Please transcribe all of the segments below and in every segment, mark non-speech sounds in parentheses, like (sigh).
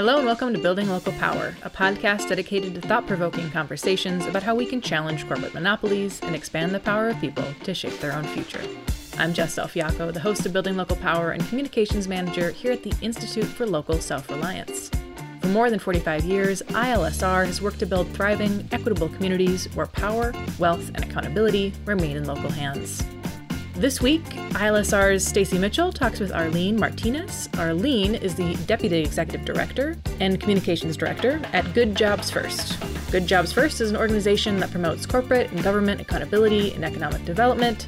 Hello and welcome to Building Local Power, a podcast dedicated to thought provoking conversations about how we can challenge corporate monopolies and expand the power of people to shape their own future. I'm Jess Del Fiacco, the host of Building Local Power and Communications Manager here at the Institute for Local Self Reliance. For more than 45 years, ILSR has worked to build thriving, equitable communities where power, wealth, and accountability remain in local hands. This week, ILSR's Stacy Mitchell talks with Arlene Martinez. Arlene is the Deputy Executive Director and Communications Director at Good Jobs First. Good Jobs First is an organization that promotes corporate and government accountability and economic development,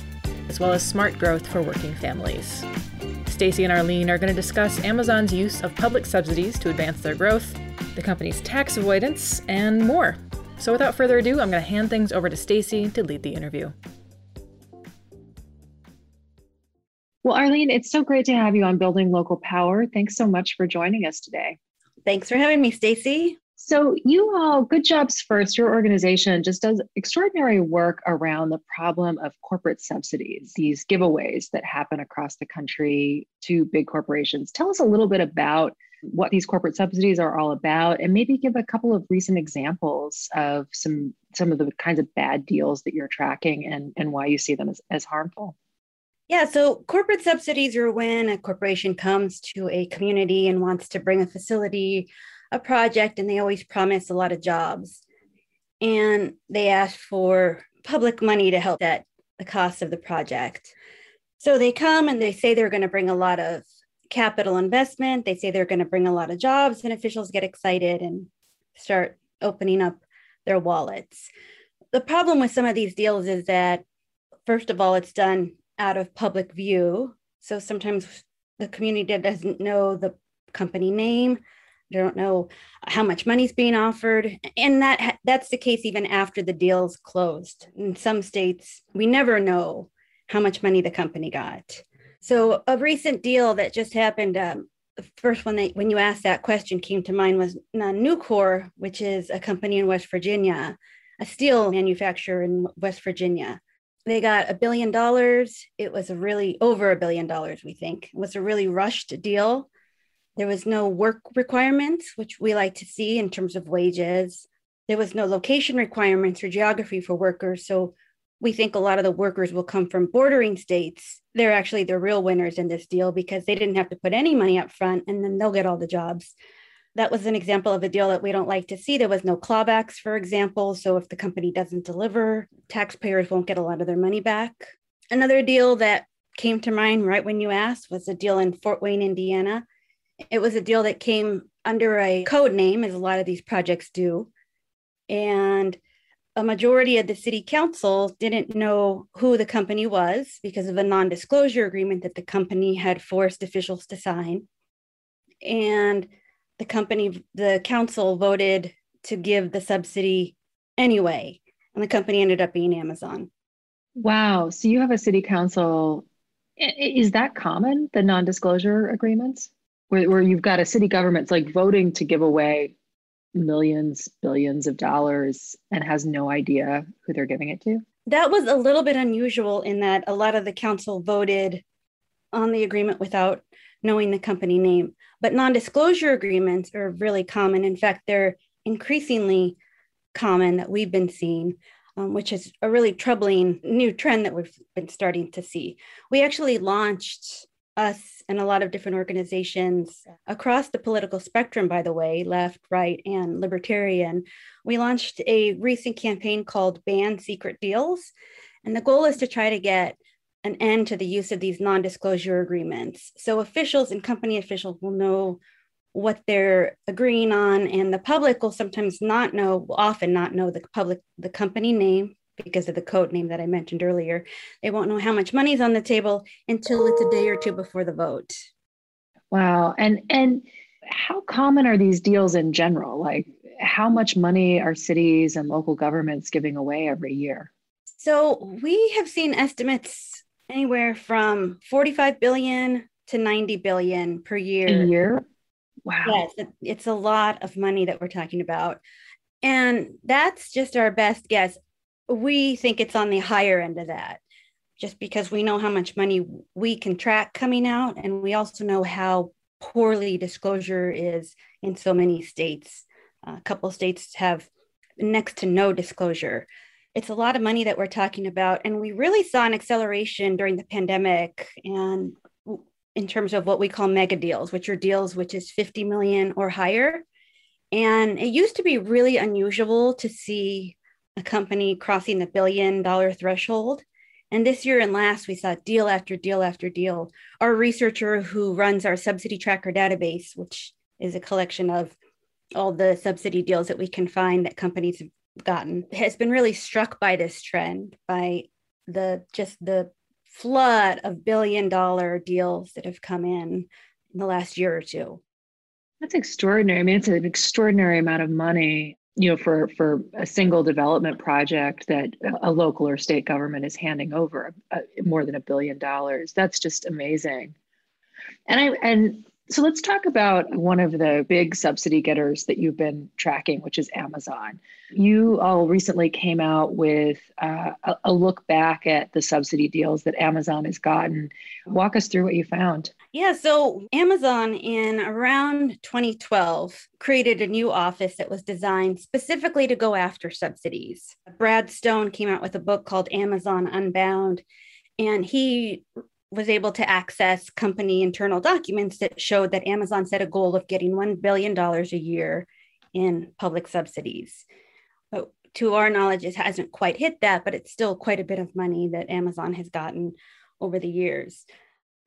as well as smart growth for working families. Stacy and Arlene are going to discuss Amazon's use of public subsidies to advance their growth, the company's tax avoidance, and more. So without further ado, I'm going to hand things over to Stacy to lead the interview. Well, Arlene, it's so great to have you on Building Local Power. Thanks so much for joining us today. Thanks for having me, Stacy. So, you all, Good Jobs First, your organization just does extraordinary work around the problem of corporate subsidies, these giveaways that happen across the country to big corporations. Tell us a little bit about what these corporate subsidies are all about and maybe give a couple of recent examples of some some of the kinds of bad deals that you're tracking and, and why you see them as, as harmful. Yeah, so corporate subsidies are when a corporation comes to a community and wants to bring a facility, a project, and they always promise a lot of jobs. And they ask for public money to help at the cost of the project. So they come and they say they're going to bring a lot of capital investment. They say they're going to bring a lot of jobs, and officials get excited and start opening up their wallets. The problem with some of these deals is that, first of all, it's done out of public view. So sometimes the community doesn't know the company name, they don't know how much money is being offered, and that that's the case even after the deal's closed. In some states, we never know how much money the company got. So a recent deal that just happened. Um, the first one that when you asked that question came to mind was Nucor, which is a company in West Virginia, a steel manufacturer in West Virginia they got a billion dollars. It was a really over a billion dollars, we think. It was a really rushed deal. There was no work requirements, which we like to see in terms of wages. There was no location requirements or geography for workers. So we think a lot of the workers will come from bordering states. They're actually the real winners in this deal because they didn't have to put any money up front and then they'll get all the jobs that was an example of a deal that we don't like to see. There was no clawbacks, for example. So if the company doesn't deliver, taxpayers won't get a lot of their money back. Another deal that came to mind right when you asked was a deal in Fort Wayne, Indiana. It was a deal that came under a code name, as a lot of these projects do. And a majority of the city council didn't know who the company was because of a non disclosure agreement that the company had forced officials to sign. And the company, the council voted to give the subsidy anyway, and the company ended up being Amazon. Wow. So you have a city council. Is that common, the non disclosure agreements, where, where you've got a city government like voting to give away millions, billions of dollars and has no idea who they're giving it to? That was a little bit unusual in that a lot of the council voted on the agreement without knowing the company name. But non disclosure agreements are really common. In fact, they're increasingly common that we've been seeing, um, which is a really troubling new trend that we've been starting to see. We actually launched us and a lot of different organizations across the political spectrum, by the way, left, right, and libertarian. We launched a recent campaign called Ban Secret Deals. And the goal is to try to get an end to the use of these non disclosure agreements. So officials and company officials will know what they're agreeing on, and the public will sometimes not know, often not know the public, the company name because of the code name that I mentioned earlier. They won't know how much money is on the table until it's a day or two before the vote. Wow. And and how common are these deals in general? Like how much money are cities and local governments giving away every year? So we have seen estimates anywhere from 45 billion to 90 billion per year. A year? Wow. Yes, it's a lot of money that we're talking about. And that's just our best guess. We think it's on the higher end of that, just because we know how much money we can track coming out. And we also know how poorly disclosure is in so many states. Uh, a couple states have next to no disclosure. It's a lot of money that we're talking about. And we really saw an acceleration during the pandemic and in terms of what we call mega deals, which are deals which is 50 million or higher. And it used to be really unusual to see a company crossing the billion dollar threshold. And this year and last, we saw deal after deal after deal. Our researcher who runs our subsidy tracker database, which is a collection of all the subsidy deals that we can find that companies gotten, has been really struck by this trend, by the just the flood of billion dollar deals that have come in in the last year or two. That's extraordinary. I mean, it's an extraordinary amount of money, you know, for for a single development project that a local or state government is handing over uh, more than a billion dollars. That's just amazing. And I and so let's talk about one of the big subsidy getters that you've been tracking, which is Amazon. You all recently came out with uh, a, a look back at the subsidy deals that Amazon has gotten. Walk us through what you found. Yeah, so Amazon in around 2012 created a new office that was designed specifically to go after subsidies. Brad Stone came out with a book called Amazon Unbound, and he was able to access company internal documents that showed that Amazon set a goal of getting $1 billion a year in public subsidies. But to our knowledge, it hasn't quite hit that, but it's still quite a bit of money that Amazon has gotten over the years.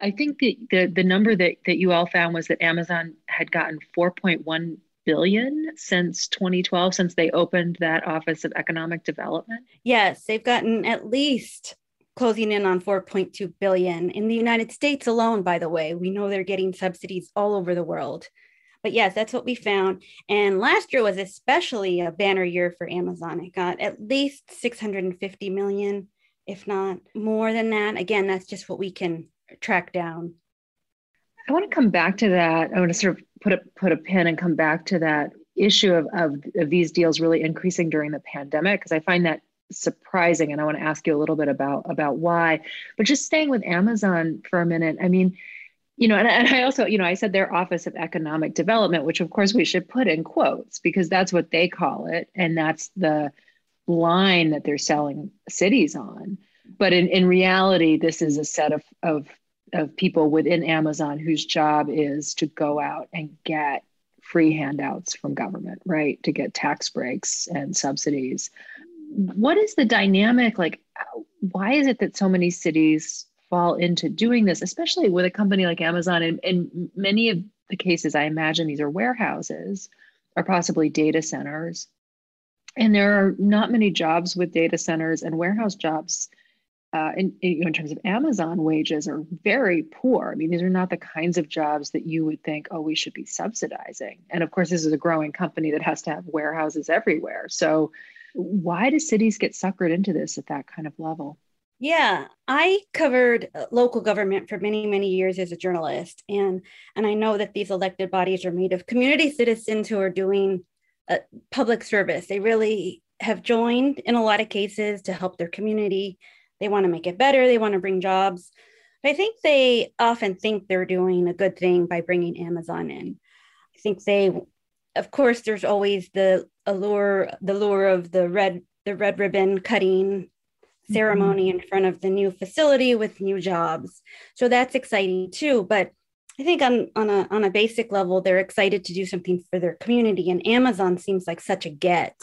I think the, the, the number that, that you all found was that Amazon had gotten 4.1 billion since 2012 since they opened that office of economic development yes they've gotten at least closing in on 4.2 billion in the United States alone by the way. We know they're getting subsidies all over the world. But yes that's what we found. And last year was especially a banner year for Amazon. It got at least 650 million if not more than that. Again that's just what we can track down. I want to come back to that. I want to sort of put a put a pin and come back to that issue of, of, of these deals really increasing during the pandemic because I find that surprising and i want to ask you a little bit about about why but just staying with amazon for a minute i mean you know and, and i also you know i said their office of economic development which of course we should put in quotes because that's what they call it and that's the line that they're selling cities on. But in, in reality this is a set of, of of people within amazon whose job is to go out and get free handouts from government right to get tax breaks and subsidies what is the dynamic like why is it that so many cities fall into doing this especially with a company like amazon and in many of the cases i imagine these are warehouses or possibly data centers and there are not many jobs with data centers and warehouse jobs uh, in, in, in terms of Amazon wages are very poor. I mean, these are not the kinds of jobs that you would think, oh, we should be subsidizing. And of course, this is a growing company that has to have warehouses everywhere. So why do cities get suckered into this at that kind of level? Yeah, I covered uh, local government for many, many years as a journalist, and and I know that these elected bodies are made of community citizens who are doing uh, public service. They really have joined in a lot of cases to help their community. They want to make it better. They want to bring jobs. I think they often think they're doing a good thing by bringing Amazon in. I think they of course, there's always the allure, the lure of the red, the red ribbon cutting ceremony mm-hmm. in front of the new facility with new jobs. So that's exciting too. But I think on on a on a basic level, they're excited to do something for their community. And Amazon seems like such a get.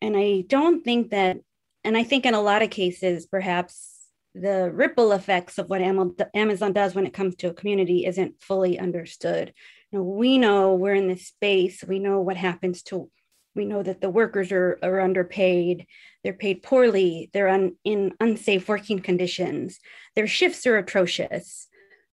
And I don't think that, and I think in a lot of cases, perhaps the ripple effects of what Amazon does when it comes to a community isn't fully understood know, we know we're in this space. We know what happens to, we know that the workers are, are underpaid. They're paid poorly. They're un, in unsafe working conditions. Their shifts are atrocious.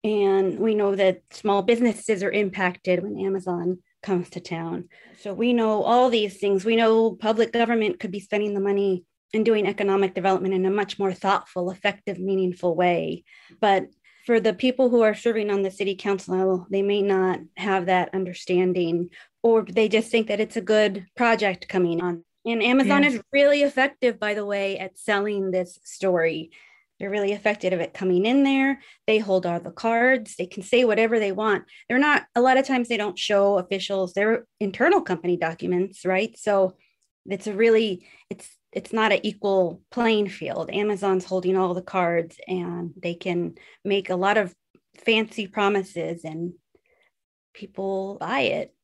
And we know that small businesses are impacted when Amazon comes to town. So we know all these things. We know public government could be spending the money and doing economic development in a much more thoughtful, effective, meaningful way. But for the people who are serving on the city council, they may not have that understanding, or they just think that it's a good project coming on. And Amazon is really effective, by the way, at selling this story. They're really effective at it coming in there. They hold all the cards. They can say whatever they want. They're not, a lot of times they don't show officials their internal company documents, right? So it's a really, it's, it's not an equal playing field. Amazon's holding all the cards and they can make a lot of fancy promises and people buy it.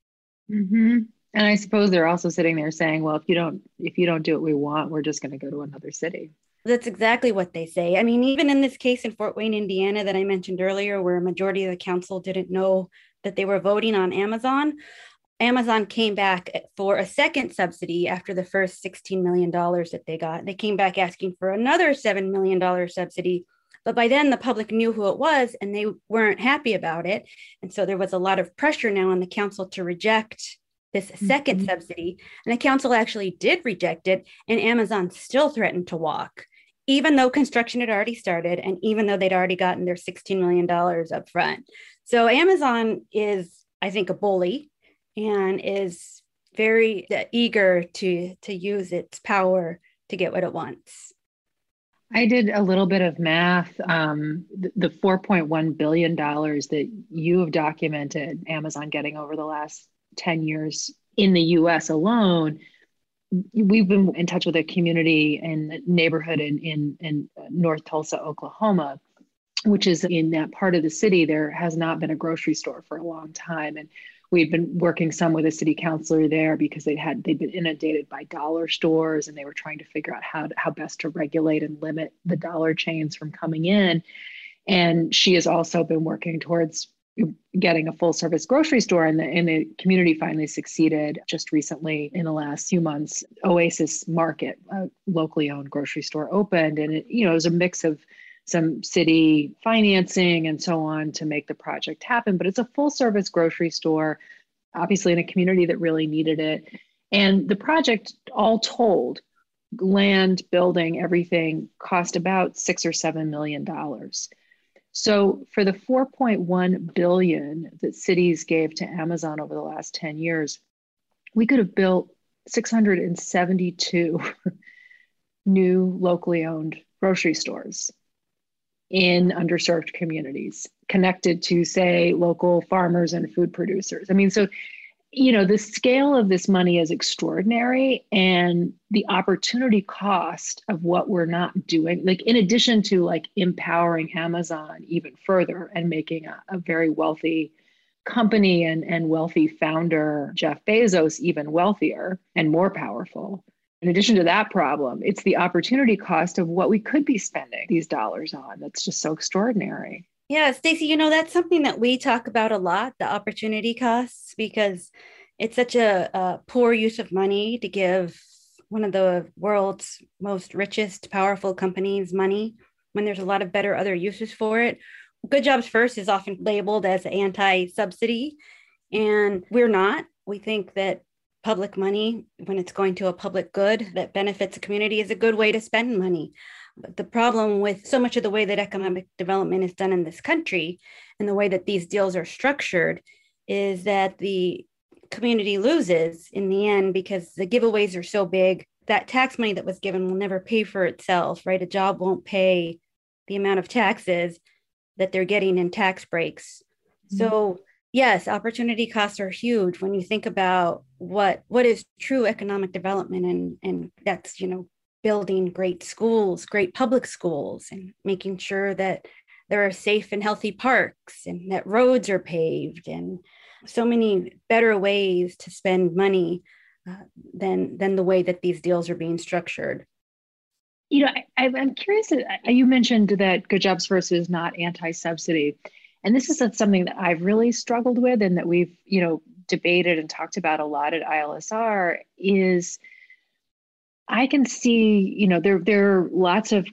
Mm-hmm. And I suppose they're also sitting there saying, well, if you don't, if you don't do what we want, we're just going to go to another city. That's exactly what they say. I mean, even in this case in Fort Wayne, Indiana, that I mentioned earlier, where a majority of the council didn't know that they were voting on Amazon, Amazon came back for a second subsidy after the first $16 million that they got. They came back asking for another $7 million subsidy. But by then, the public knew who it was and they weren't happy about it. And so there was a lot of pressure now on the council to reject this 2nd mm-hmm. subsidy. And the council actually did reject it, and Amazon still threatened to walk even though construction had already started and even though they'd already gotten their $16 million up front. So Amazon is, I think, a bully and is very eager to, to use its power to get what it wants. I did a little bit of math. Um, the, the $4.1 billion that you have documented Amazon getting over the last 10 years in the US alone we've been in touch with a community and neighborhood in, in, in North Tulsa, Oklahoma, which is in that part of the city. There has not been a grocery store for a long time. And we've been working some with a city councilor there because they had they'd been inundated by dollar stores and they were trying to figure out how to, how best to regulate and limit the dollar chains from coming in. And she has also been working towards getting a full service grocery store and the, and the community finally succeeded just recently in the last few months oasis market a locally owned grocery store opened and it you know it was a mix of some city financing and so on to make the project happen but it's a full service grocery store obviously in a community that really needed it. And the project all told land building everything cost about six or seven million dollars. So for the 4.1 billion that cities gave to Amazon over the last 10 years, we could have built 672 (laughs) new locally owned grocery stores in underserved communities connected to say local farmers and food producers. I mean so you know the scale of this money is extraordinary and the opportunity cost of what we're not doing like in addition to like empowering amazon even further and making a, a very wealthy company and, and wealthy founder jeff bezos even wealthier and more powerful in addition to that problem it's the opportunity cost of what we could be spending these dollars on that's just so extraordinary yeah, Stacy, you know, that's something that we talk about a lot the opportunity costs, because it's such a, a, poor use of money to give one of the world's most richest, powerful companies money when there's a lot of better other uses for it. Good Jobs First is often labeled as anti subsidy, and we're not. We think that public money, when it's going to a public good that benefits a community, is a good way to spend money. But the problem with so much of the way that economic development is done in this country and the way that these deals are structured is that the community loses in the end because the giveaways are so big that tax money that was given will never pay for itself, right? A job won't pay the amount of taxes that they're getting in tax breaks. Mm-hmm. So, yes, opportunity costs are huge when you think about what what is true economic development and and that's, you know, building great schools, great public schools, and making sure that there are safe and healthy parks and that roads are paved and so many better ways to spend money uh, than than the way that these deals are being structured. You know, I, am curious. Uh, you mentioned that Good Jobs First is not anti-subsidy, and this is something that I've really struggled with, and that we've you know debated and talked about a lot at ILSR. Is I can see, you know, there there are lots of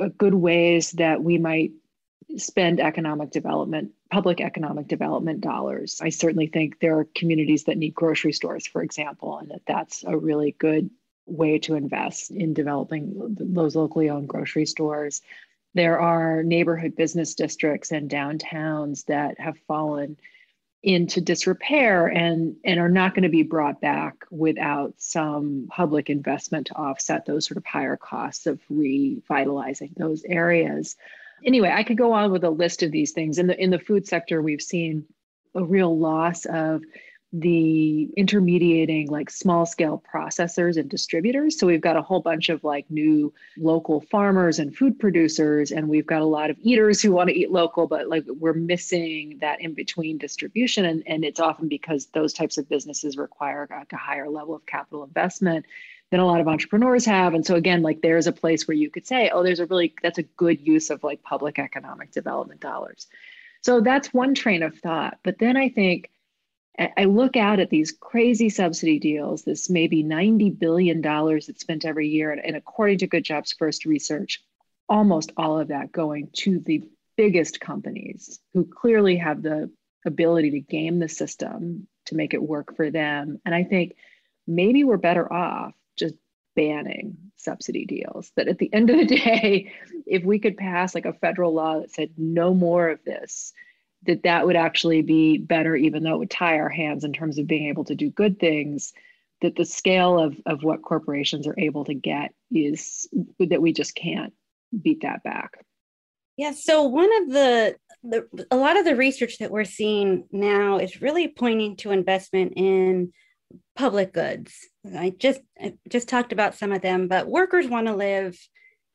uh, good ways that we might spend economic development, public economic development dollars. I certainly think there are communities that need grocery stores, for example, and that that's a really good way to invest in developing those locally owned grocery stores. There are neighborhood business districts and downtowns that have fallen into disrepair and and are not going to be brought back without some public investment to offset those sort of higher costs of revitalizing those areas. Anyway i could go on with a list of these things. In the in the food sector we've seen a real loss of the intermediating like small scale processors and distributors. So we've got a whole bunch of like new local farmers and food producers and we've got a lot of eaters who want to eat local but like we're missing that in between distribution and, and it's often because those types of businesses require like a higher level of capital investment than a lot of entrepreneurs have. And so again like there's a place where you could say oh there's a really that's a good use of like public economic development dollars. So that's one train of thought. But then i think I look out at these crazy subsidy deals, this maybe $90 billion that's spent every year. And, and according to Good Jobs First research, almost all of that going to the biggest companies who clearly have the ability to game the system to make it work for them. And I think maybe we're better off just banning subsidy deals. That at the end of the (laughs) day, if we could pass like a federal law that said no more of this, that that would actually be better, even though it would tie our hands in terms of being able to do good things. That the scale of, of what corporations are able to get is that we just can't beat that back. Yeah. So one of the, the a lot of the research that we're seeing now is really pointing to investment in public goods. I just I just talked about some of them, but workers want to live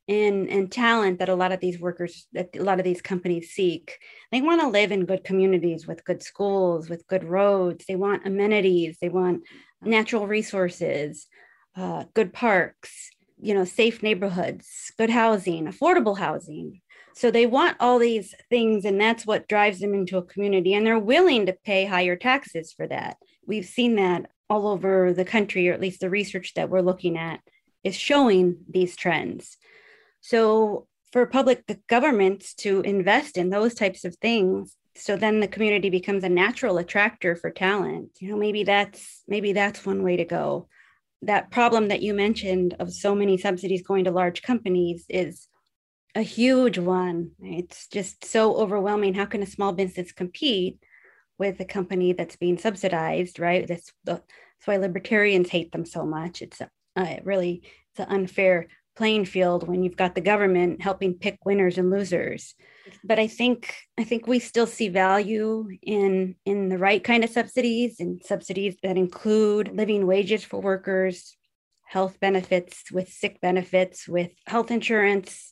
and and talent that a lot of these workers that a lot of these companies seek. They want to live in good communities with good schools with good roads. They want amenities. They want natural resources uh, good parks you know safe neighborhoods good housing affordable housing. So they want all these things and that's what drives them into a community and they're willing to pay higher taxes for that. We've seen that all over the country or at least the research that we're looking at is showing these trends so for public governments to invest in those types of things, so then the community becomes a natural attractor for talent. You know, maybe that's maybe that's one way to go. That problem that you mentioned of so many subsidies going to large companies is a huge one. It's just so overwhelming. How can a small business compete with a company that's being subsidized, right? That's, that's why libertarians hate them so much. It's uh, really it's an unfair playing field when you've got the government helping pick winners and losers. But i think i think we still see value in in the right kind of subsidies and subsidies that include living wages for workers health benefits with sick benefits with health insurance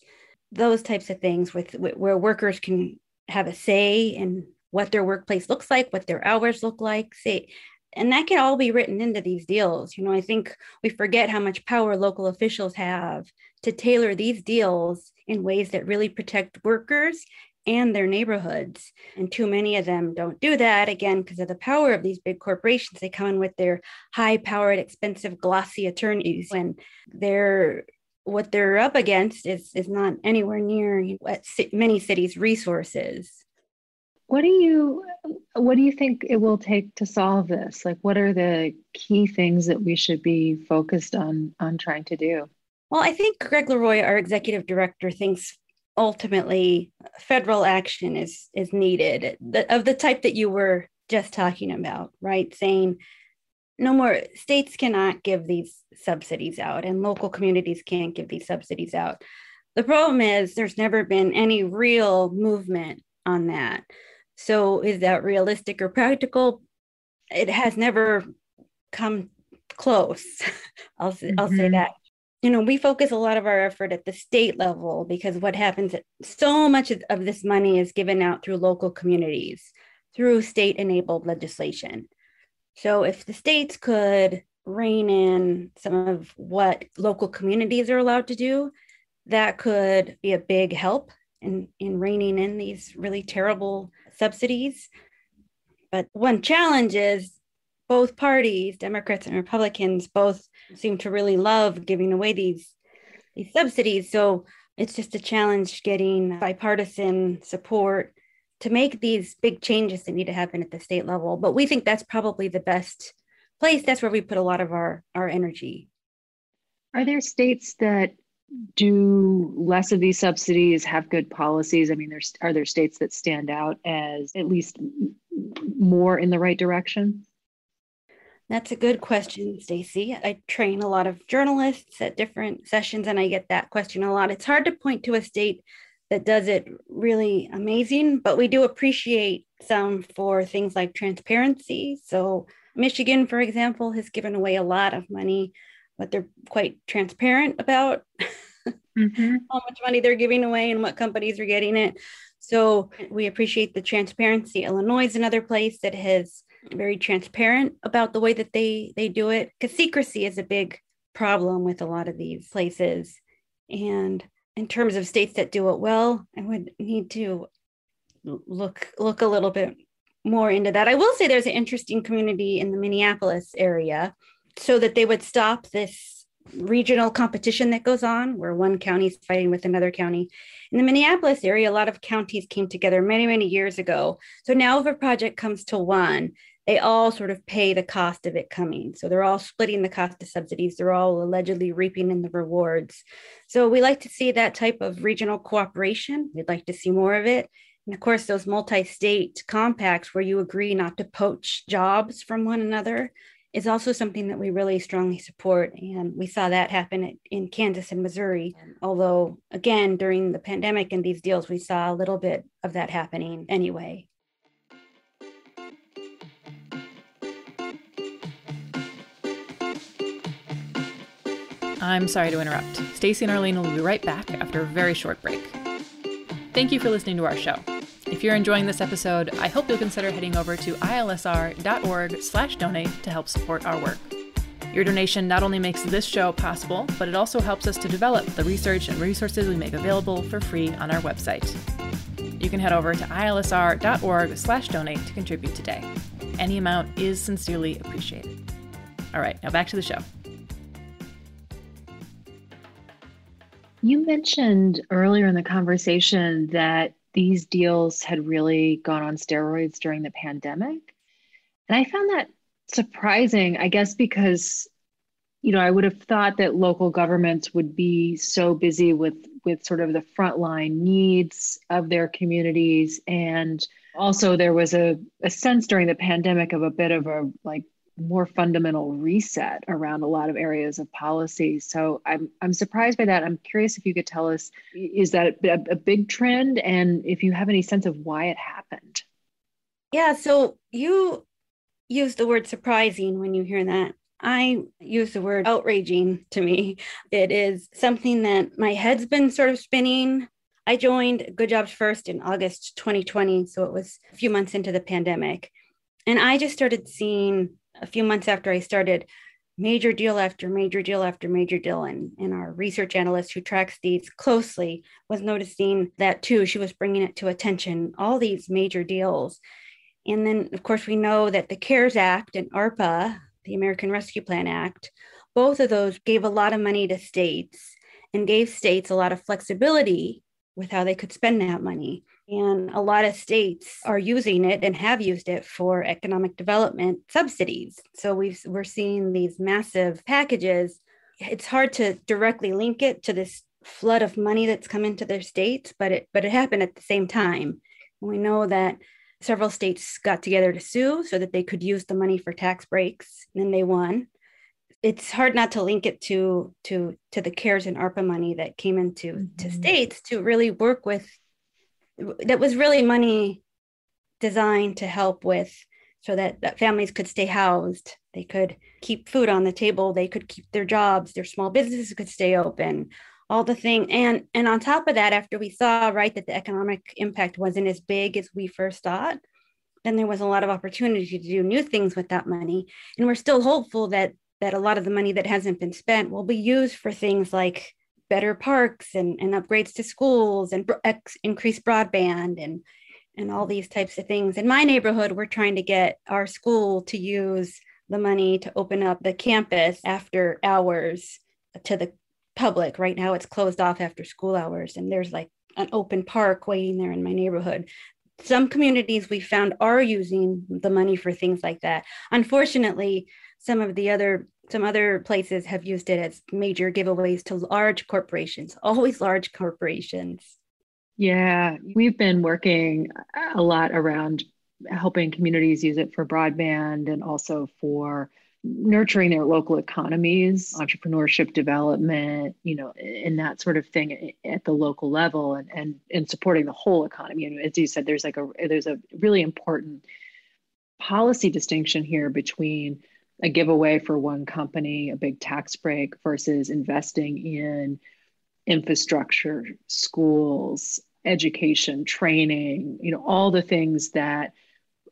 those types of things with, where workers can have a say in what their workplace looks like what their hours look like say and that can all be written into these deals. You know, I think we forget how much power local officials have to tailor these deals in ways that really protect workers and their neighborhoods. And too many of them don't do that again because of the power of these big corporations. They come in with their high powered, expensive, glossy attorneys when they're what they're up against is is not anywhere near what many cities resources what do you what do you think it will take to solve this? Like what are the key things that we should be focused on on trying to do? Well i think greg leroy our executive director thinks ultimately federal action is is needed. Of the type that you were just talking about right? Saying no more states cannot give these subsidies out and local communities can't give these subsidies out. The problem is there's never been any real movement on that so is that realistic or practical? It has never come close. (laughs) I'll mm-hmm. I'll say mm-hmm. that. You know, we focus a lot of our effort at the state level because what happens so much of this money is given out through local communities through state enabled legislation. So if the states could rein in some of what local communities are allowed to do, that could be a big help in, in reining in these really terrible subsidies. But one challenge is both parties, Democrats and Republicans, both seem to really love giving away these, these subsidies. So it's just a challenge getting bipartisan support to make these big changes that need to happen at the state level. But we think that's probably the best place. That's where we put a lot of our, our energy. Are there states that do less of these subsidies have good policies i mean there's are there states that stand out as at least more in the right direction? That's a good question, Stacy. I train a lot of journalists at different sessions and I get that question a lot. It's hard to point to a state that does it really amazing, but we do appreciate some for things like transparency. So, Michigan, for example, has given away a lot of money, but they're quite transparent about mm-hmm. how much money they're giving away and what companies are getting it. So, we appreciate the transparency. Illinois is another place that has very transparent about the way that they they do it because secrecy is a big problem with a lot of these places and in terms of states that do it well i would need to look look a little bit more into that i will say there's an interesting community in the minneapolis area so that they would stop this regional competition that goes on where one county is fighting with another county in the minneapolis area a lot of counties came together many many years ago so now if a project comes to one they all sort of pay the cost of it coming. So they're all splitting the cost of subsidies. They're all allegedly reaping in the rewards. So we like to see that type of regional cooperation. We'd like to see more of it. And of course, those multi state compacts where you agree not to poach jobs from one another is also something that we really strongly support. And we saw that happen in Kansas and Missouri. Although, again, during the pandemic and these deals, we saw a little bit of that happening anyway. I'm sorry to interrupt. Stacy and Arlene will be right back after a very short break. Thank you for listening to our show. If you're enjoying this episode, I hope you'll consider heading over to ilsr.org/donate to help support our work. Your donation not only makes this show possible, but it also helps us to develop the research and resources we make available for free on our website. You can head over to ilsr.org/donate to contribute today. Any amount is sincerely appreciated. All right, now back to the show. You mentioned earlier in the conversation that these deals had really gone on steroids during the pandemic. And I found that surprising, I guess, because you know, I would have thought that local governments would be so busy with with sort of the frontline needs of their communities. And also there was a, a sense during the pandemic of a bit of a like more fundamental reset around a lot of areas of policy. So I'm I'm surprised by that. I'm curious if you could tell us is that a, a big trend, and if you have any sense of why it happened. Yeah. So you use the word surprising when you hear that. I use the word outraging to me. It is something that my head's been sort of spinning. I joined Good Jobs First in August 2020. So it was a few months into the pandemic. And I just started seeing a few months after I started, major deal after major deal after major deal. And, and our research analyst who tracks these closely was noticing that too. She was bringing it to attention, all these major deals. And then, of course, we know that the CARES Act and ARPA, the American Rescue Plan Act, both of those gave a lot of money to states and gave states a lot of flexibility with how they could spend that money. And a lot of states are using it and have used it for economic development subsidies. So we've, we're seeing these massive packages. It's hard to directly link it to this flood of money that's come into their states, but it but it happened at the same time. We know that several states got together to sue so that they could use the money for tax breaks, and they won. It's hard not to link it to to to the CARES and ARPA money that came into mm-hmm. to states to really work with that was really money designed to help with so that, that families could stay housed. They could keep food on the table. They could keep their jobs. Their small businesses could stay open. All the thing and and on top of that after we saw right that the economic impact wasn't as big as we first thought then there was a lot of opportunity to do new things with that money. And we're still hopeful that that a lot of the money that hasn't been spent will be used for things like better parks and, and upgrades to schools and ex- increased broadband and and all these types of things. In my neighborhood, we're trying to get our school to use the money to open up the campus after hours to the public. Right now, it's closed off after school hours, and there's like an open park waiting there in my neighborhood. Some communities we found are using the money for things like that. Unfortunately, some of the other some other places have used it as major giveaways to large corporations, always large corporations. Yeah, we've been working a lot around helping communities use it for broadband and also for nurturing their local economies, entrepreneurship development, you know, and that sort of thing at the local level and and, and supporting the whole economy. And as you said, there's like a there's a really important policy distinction here between a giveaway for one company, a big tax break versus investing in infrastructure, schools, education, training, you know, all the things that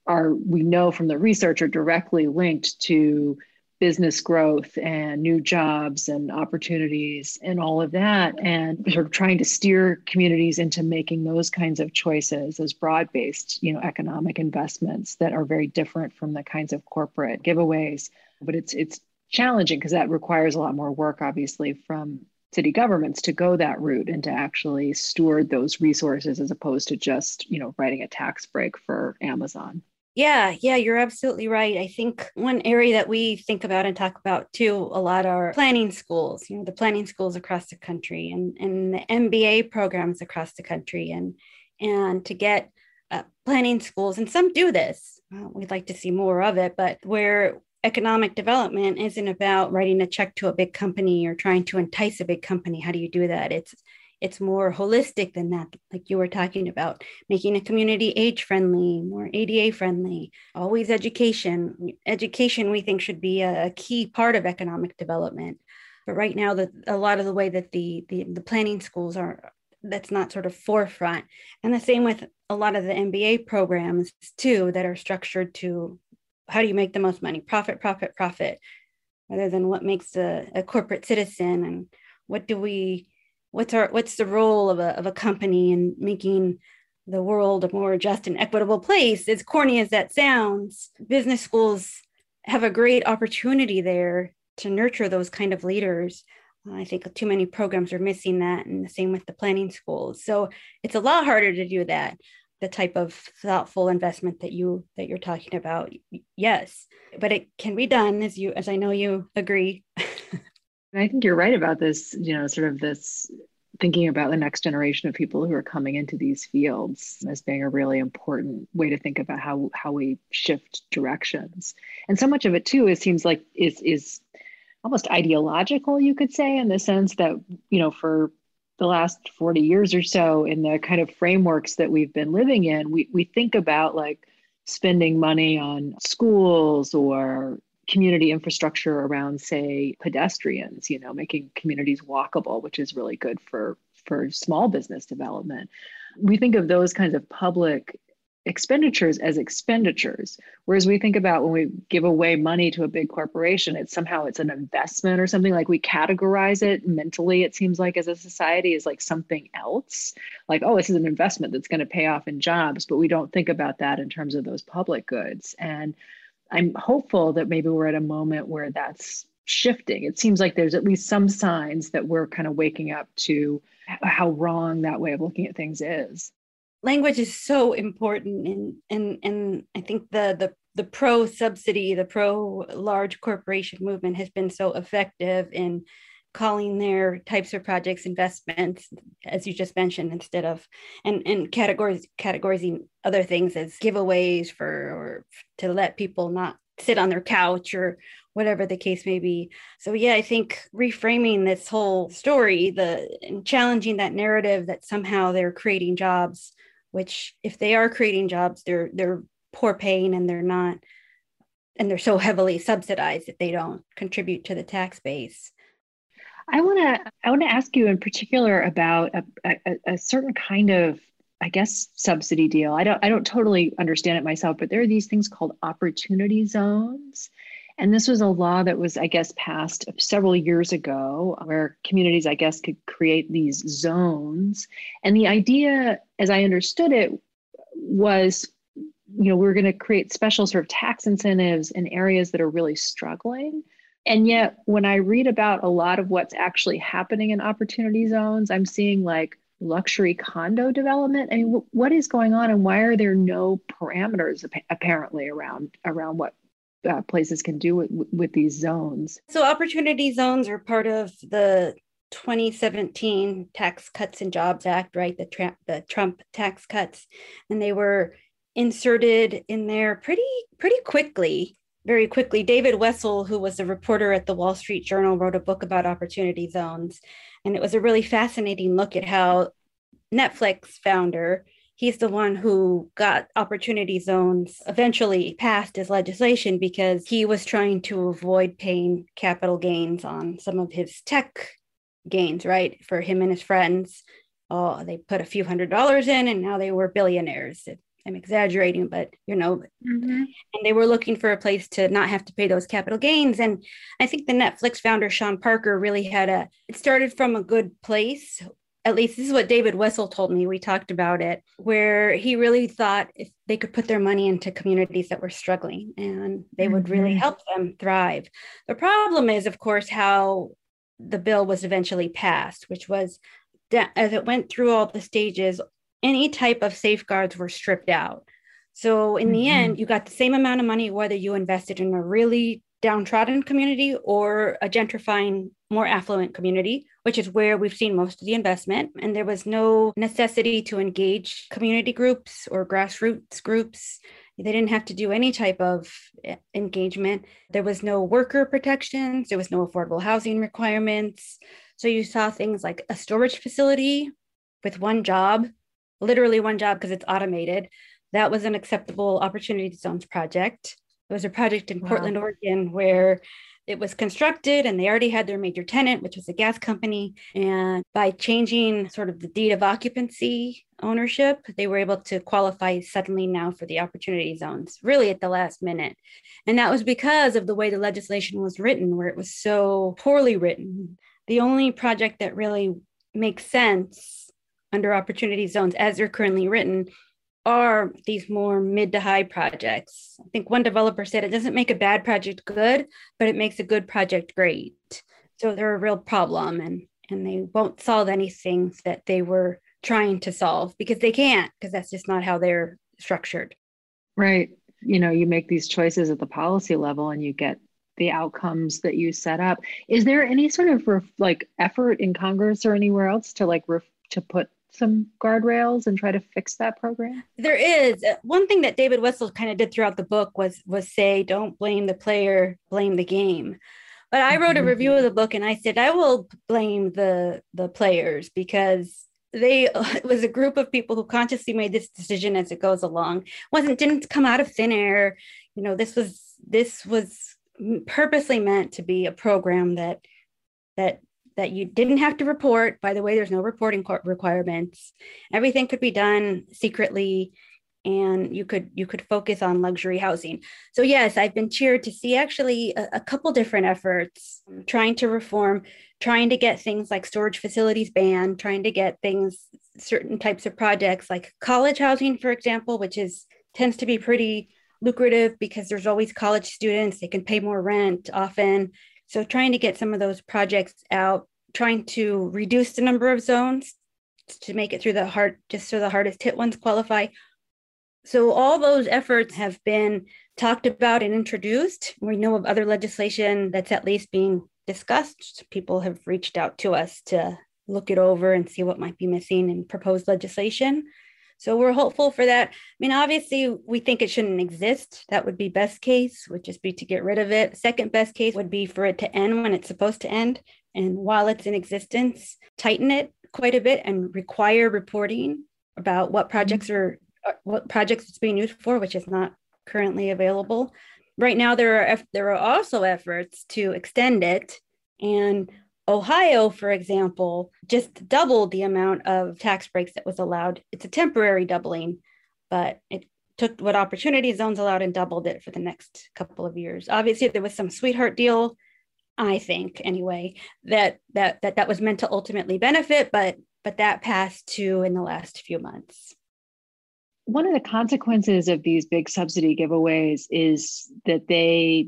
are we know from the research are directly linked to business growth and new jobs and opportunities and all of that and sort of trying to steer communities into making those kinds of choices as broad-based you know economic investments that are very different from the kinds of corporate giveaways. But it's it's challenging because that requires a lot more work obviously from city governments to go that route and to actually steward those resources as opposed to just you know writing a tax break for amazon yeah, yeah, you're absolutely right. I think one area that we think about and talk about too a lot are planning schools, you know, the planning schools across the country and, and the MBA programs across the country and and to get uh, planning schools and some do this. Uh, we'd like to see more of it, but where economic development isn't about writing a check to a big company or trying to entice a big company. How do you do that? It's it's more holistic than that like you were talking about making a community age friendly more ada friendly always education. Education we think should be a, key part of economic development. But right now the, a lot of the way that the, the the planning schools are that's not sort of forefront. And the same with a lot of the mba programs too that are structured to how do you make the most money? Profit profit profit rather than what makes a, a corporate citizen. And what do we what's our what's the role of a, of a company in making the world a more just and equitable place? As corny as that sounds business schools have a great opportunity there to nurture those kind of leaders. I think too many programs are missing that and the same with the planning schools. So it's a lot harder to do that the type of thoughtful investment that you that you're talking about. Yes but it can be done as you as i know you agree (laughs) I think you're right about this, you know, sort of this thinking about the next generation of people who are coming into these fields as being a really important way to think about how how we shift directions. And so much of it too, it seems like is is almost ideological, you could say, in the sense that, you know, for the last 40 years or so in the kind of frameworks that we've been living in, we we think about like spending money on schools or community infrastructure around say pedestrians you know making communities walkable which is really good for for small business development. We think of those kinds of public expenditures as expenditures whereas we think about when we give away money to a big corporation it's somehow it's an investment or something like we categorize it mentally it seems like as a society is like something else. Like oh this is an investment that's going to pay off in jobs but we don't think about that in terms of those public goods. And I'm hopeful that maybe we're at a moment where that's shifting. It seems like there's at least some signs that we're kind of waking up to how wrong that way of looking at things is. Language is so important and and and I think the the the pro subsidy, the pro large corporation movement has been so effective in calling their types of projects investments as you just mentioned instead of and and categories categorizing other things as giveaways for or to let people not sit on their couch or whatever the case may be. So yeah i think reframing this whole story the and challenging that narrative that somehow they're creating jobs which if they are creating jobs they're they're poor paying and they're not and they're so heavily subsidized that they don't contribute to the tax base I want to I want to ask you in particular about a, a, a, certain kind of I guess subsidy deal. I don't I don't totally understand it myself, but there are these things called opportunity zones. And this was a law that was, I guess, passed several years ago where communities, I guess, could create these zones. And the idea, as I understood it, was you know, we we're going to create special sort of tax incentives in areas that are really struggling and yet, when I read about a lot of what's actually happening in opportunity zones, I'm seeing like luxury condo development. I mean, what is going on, and why are there no parameters apparently around around what uh, places can do with, with these zones? So, opportunity zones are part of the 2017 Tax Cuts and Jobs Act, right? The, tra- the Trump tax cuts, and they were inserted in there pretty pretty quickly very quickly david wessel who was a reporter at the wall street journal wrote a book about opportunity zones. And it was a really fascinating look at how netflix founder he's the one who got opportunity zones eventually passed as legislation because he was trying to avoid paying capital gains on some of his tech gains right? For him and his friends. Oh, they put a few hundred dollars in and now they were billionaires. I'm exaggerating, but you know, mm-hmm. and they were looking for a place to not have to pay those capital gains. And I think the Netflix founder, Sean Parker, really had a, it started from a good place. At least this is what David Wessel told me. We talked about it, where he really thought if they could put their money into communities that were struggling and they mm-hmm. would really mm-hmm. help them thrive. The problem is, of course, how the bill was eventually passed, which was as it went through all the stages, any type of safeguards were stripped out. So in mm-hmm. the end, you got the same amount of money whether you invested in a really downtrodden community or a gentrifying, more affluent community, which is where we've seen most of the investment. And there was no necessity to engage community groups or grassroots groups. They didn't have to do any type of eh, engagement. There was no worker protections, there was no affordable housing requirements. So you saw things like a storage facility with one job, literally one job because it's automated. That was an acceptable opportunity zones project. It was a project in wow. Portland, Oregon, where it was constructed and they already had their major tenant, which was a gas company. And by changing sort of the deed of occupancy ownership, they were able to qualify suddenly now for the opportunity zones, really at the last minute. And that was because of the way the legislation was written, where it was so poorly written the only project that really makes sense under opportunity zones as they're currently written are these more mid to high projects. I think one developer said it doesn't make a bad project good, but it makes a good project great. So they're a real problem and and they won't solve anything that they were trying to solve because they can't because that's just not how they're structured. Right. You know, you make these choices at the policy level and you get the outcomes that you set up. Is there any sort of ref, like effort in Congress or anywhere else to like ref, to put some guardrails and try to fix that program? There is uh, one thing that David Wessel kind of did throughout the book was was say don't blame the player, blame the game. But I wrote a mm-hmm. review of the book and I said I will blame the the players because they (laughs) it was a group of people who consciously made this decision as it goes along. It wasn't didn't come out of thin air. You know, this was this was purposely meant to be a program that that that you didn't have to report. By the way there's no reporting requirements. Everything could be done secretly and you could you could focus on luxury housing. So yes i've been cheered to see actually a, a couple different efforts. Trying to reform trying to get things like storage facilities banned trying to get things certain types of projects like college housing for example which is tends to be pretty lucrative because there's always college students, they can pay more rent often. So trying to get some of those projects out, trying to reduce the number of zones to make it through the hard, just so the hardest hit ones qualify. So all those efforts have been talked about and introduced. We know of other legislation that's at least being discussed. People have reached out to us to look it over and see what might be missing in proposed legislation. So we're hopeful for that. I mean, obviously, we think it shouldn't exist. That would be best case, would just be to get rid of it. Second best case would be for it to end when it's supposed to end. And while it's in existence, tighten it quite a bit and require reporting about what mm-hmm. projects are uh, what projects it's being used for, which is not currently available. Right now, there are there are also efforts to extend it and Ohio, for example, just doubled the amount of tax breaks that was allowed. It's a temporary doubling, but it took what opportunity zones allowed and doubled it for the next couple of years. Obviously, there was some sweetheart deal, I think anyway, that that that that was meant to ultimately benefit, but but that passed too in the last few months. One of the consequences of these big subsidy giveaways is that they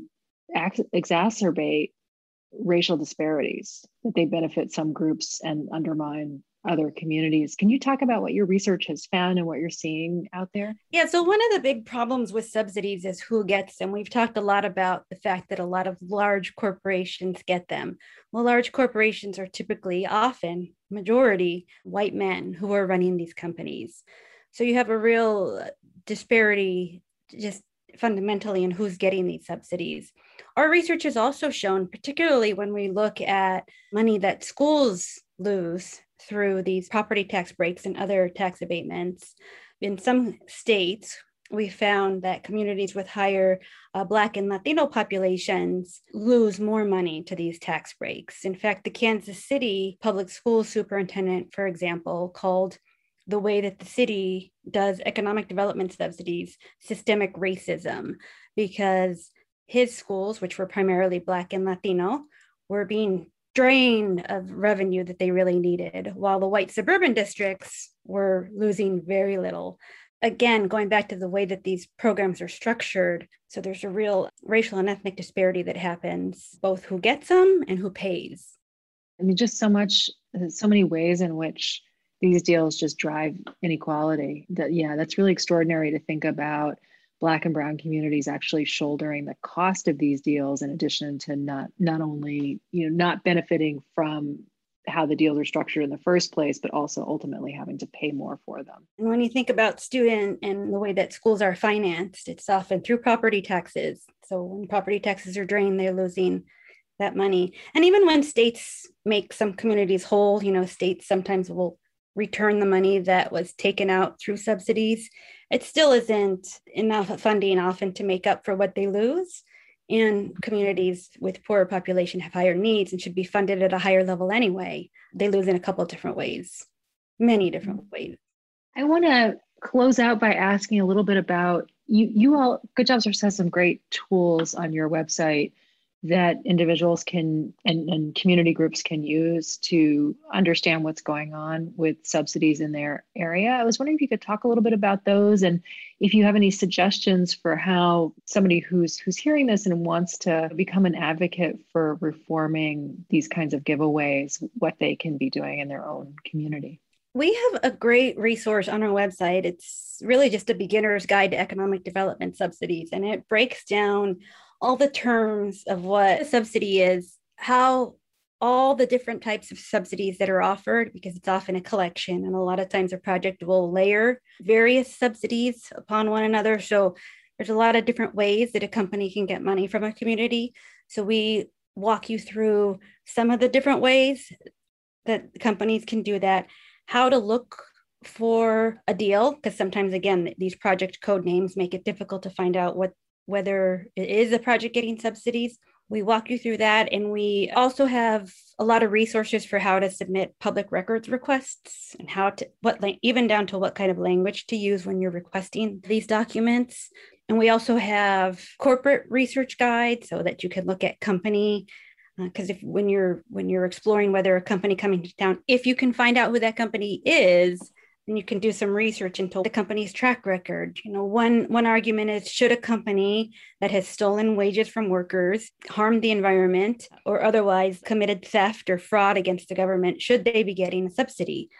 exacerbate racial disparities, that they benefit some groups and undermine other communities. Can you talk about what your research has found and what you're seeing out there? Yeah, so one of the big problems with subsidies is who gets them. We've talked a lot about the fact that a lot of large corporations get them. Well, large corporations are typically often majority white men who are running these companies. So you have a real disparity just fundamentally in who's getting these subsidies. Our research has also shown, particularly when we look at money that schools lose through these property tax breaks and other tax abatements, in some states, we found that communities with higher uh, Black and Latino populations lose more money to these tax breaks. In fact, the Kansas City public school superintendent, for example, called the way that the city does economic development subsidies systemic racism because his schools, which were primarily Black and Latino, were being drained of revenue that they really needed, while the white suburban districts were losing very little. Again, going back to the way that these programs are structured, so there's a real racial and ethnic disparity that happens, both who gets them and who pays. I mean, just so much, so many ways in which these deals just drive inequality. That yeah, that's really extraordinary to think about black and brown communities actually shouldering the cost of these deals in addition to not not only you know not benefiting from how the deals are structured in the first place but also ultimately having to pay more for them and when you think about student and the way that schools are financed it's often through property taxes so when property taxes are drained they're losing that money and even when states make some communities whole you know states sometimes will return the money that was taken out through subsidies, it still isn't enough funding often to make up for what they lose. And communities with poorer population have higher needs and should be funded at a higher level anyway. They lose in a couple of different ways, many different mm-hmm. ways. I want to close out by asking a little bit about you. You all, Good Jobs has some great tools on your website that individuals can and, and community groups can use to understand what's going on with subsidies in their area. I was wondering if you could talk a little bit about those and if you have any suggestions for how somebody who's who's hearing this and wants to become an advocate for reforming these kinds of giveaways, what they can be doing in their own community. We have a great resource on our website. It's really just a beginner's guide to economic development subsidies, and it breaks down all the terms of what a subsidy is, how all the different types of subsidies that are offered, because it's often a collection, and a lot of times a project will layer various subsidies upon one another. So there's a lot of different ways that a company can get money from a community. So we walk you through some of the different ways that companies can do that, how to look for a deal, because sometimes, again, these project code names make it difficult to find out what whether it is a project getting subsidies. We walk you through that. And we also have a lot of resources for how to submit public records requests and how to, what, even down to what kind of language to use when you're requesting these documents. And we also have corporate research guides so that you can look at company because uh, if when you're when you're exploring whether a company coming to town if you can find out who that company is and you can do some research into the company's track record. You know, one one argument is should a company that has stolen wages from workers, harmed the environment, or otherwise committed theft or fraud against the government, should they be getting a subsidy?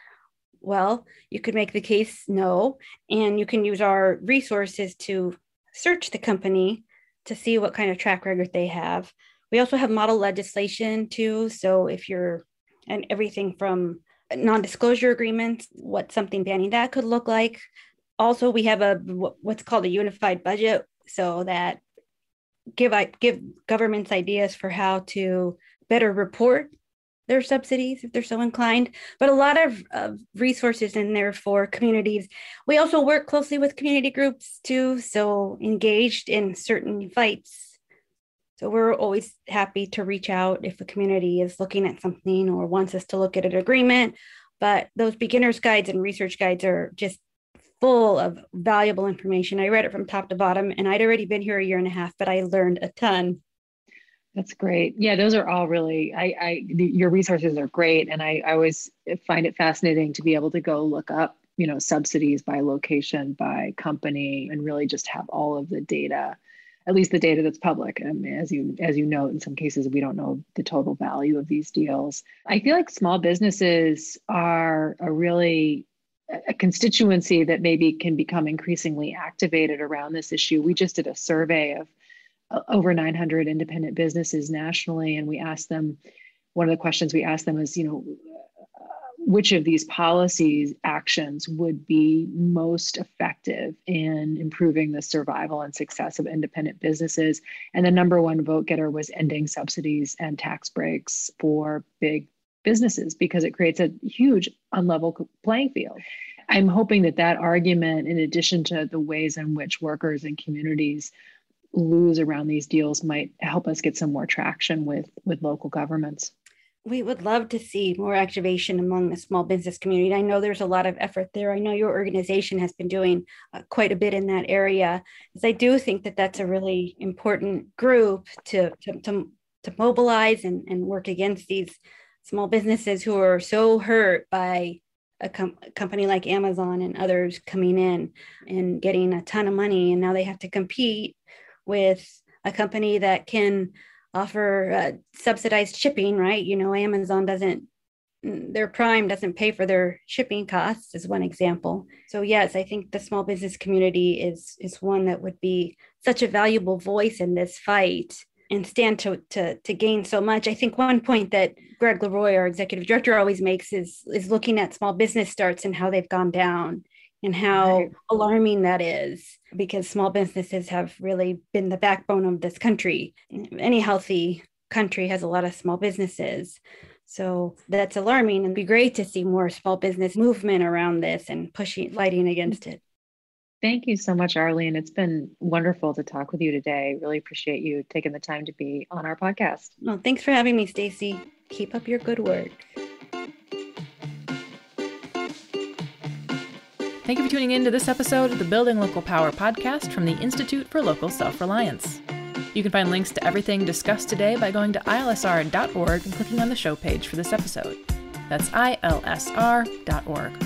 Well, you could make the case no, and you can use our resources to search the company to see what kind of track record they have. We also have model legislation too. So if you're and everything from non-disclosure agreements, what something banning that could look like. Also, we have a what's called a unified budget, so that give give governments ideas for how to better report their subsidies if they're so inclined, but a lot of, of resources in there for communities. We also work closely with community groups too, so engaged in certain fights so we're always happy to reach out if a community is looking at something or wants us to look at an agreement. But those beginners guides and research guides are just full of valuable information. I read it from top to bottom and I'd already been here a year and a half, but I learned a ton. That's great. Yeah, those are all really, I, I, your resources are great. And I, I always find it fascinating to be able to go look up, you know, subsidies by location, by company, and really just have all of the data at least the data that's public. Um, as you as you note, in some cases we don't know the total value of these deals. I feel like small businesses are a really a constituency that maybe can become increasingly activated around this issue. We just did a survey of uh, over 900 independent businesses nationally, and we asked them. One of the questions we asked them is, you know, which of these policies actions would be most effective in improving the survival and success of independent businesses. And the number one vote getter was ending subsidies and tax breaks for big businesses because it creates a huge unlevel playing field. I'm hoping that that argument, in addition to the ways in which workers and communities lose around these deals, might help us get some more traction with, with local governments we would love to see more activation among the small business community. I know there's a lot of effort there. I know your organization has been doing uh, quite a bit in that area. Because I do think that that's a really important group to, to, to, to mobilize and, and work against these small businesses who are so hurt by a, com- a company like Amazon and others coming in and getting a ton of money. And now they have to compete with a company that can offer uh, subsidized shipping, right? You know, Amazon doesn't, their Prime doesn't pay for their shipping costs, is one example. So yes, I think the small business community is is one that would be such a valuable voice in this fight and stand to, to, to gain so much. I think one point that Greg LeRoy, our executive director, always makes is is looking at small business starts and how they've gone down and how right. alarming that is because small businesses have really been the backbone of this country. Any healthy country has a lot of small businesses. So that's alarming and be great to see more small business movement around this and pushing fighting against it. Thank you so much, Arlene. It's been wonderful to talk with you today. Really appreciate you taking the time to be on our podcast. Well, thanks for having me, Stacy. Keep up your good work. Thank you for tuning in to this episode of the Building Local Power podcast from the Institute for Local Self Reliance. You can find links to everything discussed today by going to ilsr.org and clicking on the show page for this episode. That's ilsr.org.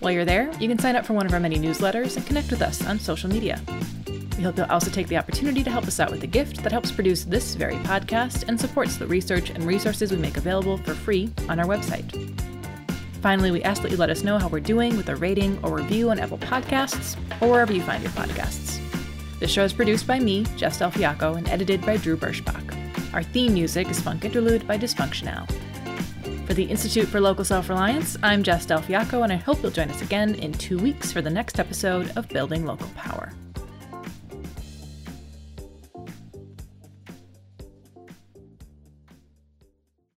While you're there, you can sign up for one of our many newsletters and connect with us on social media. We hope you'll also take the opportunity to help us out with a gift that helps produce this very podcast and supports the research and resources we make available for free on our website. Finally, we ask that you let us know how we're doing with a rating or review on Apple Podcasts or wherever you find your podcasts. This show is produced by me, Jess Del Fiacco, and edited by Drew Berschbach. Our theme music is Funk Interlude by Dysfunctional. For the Institute for Local Self Reliance, I'm Jess Del Fiacco, and I hope you'll join us again in two weeks for the next episode of Building Local Power.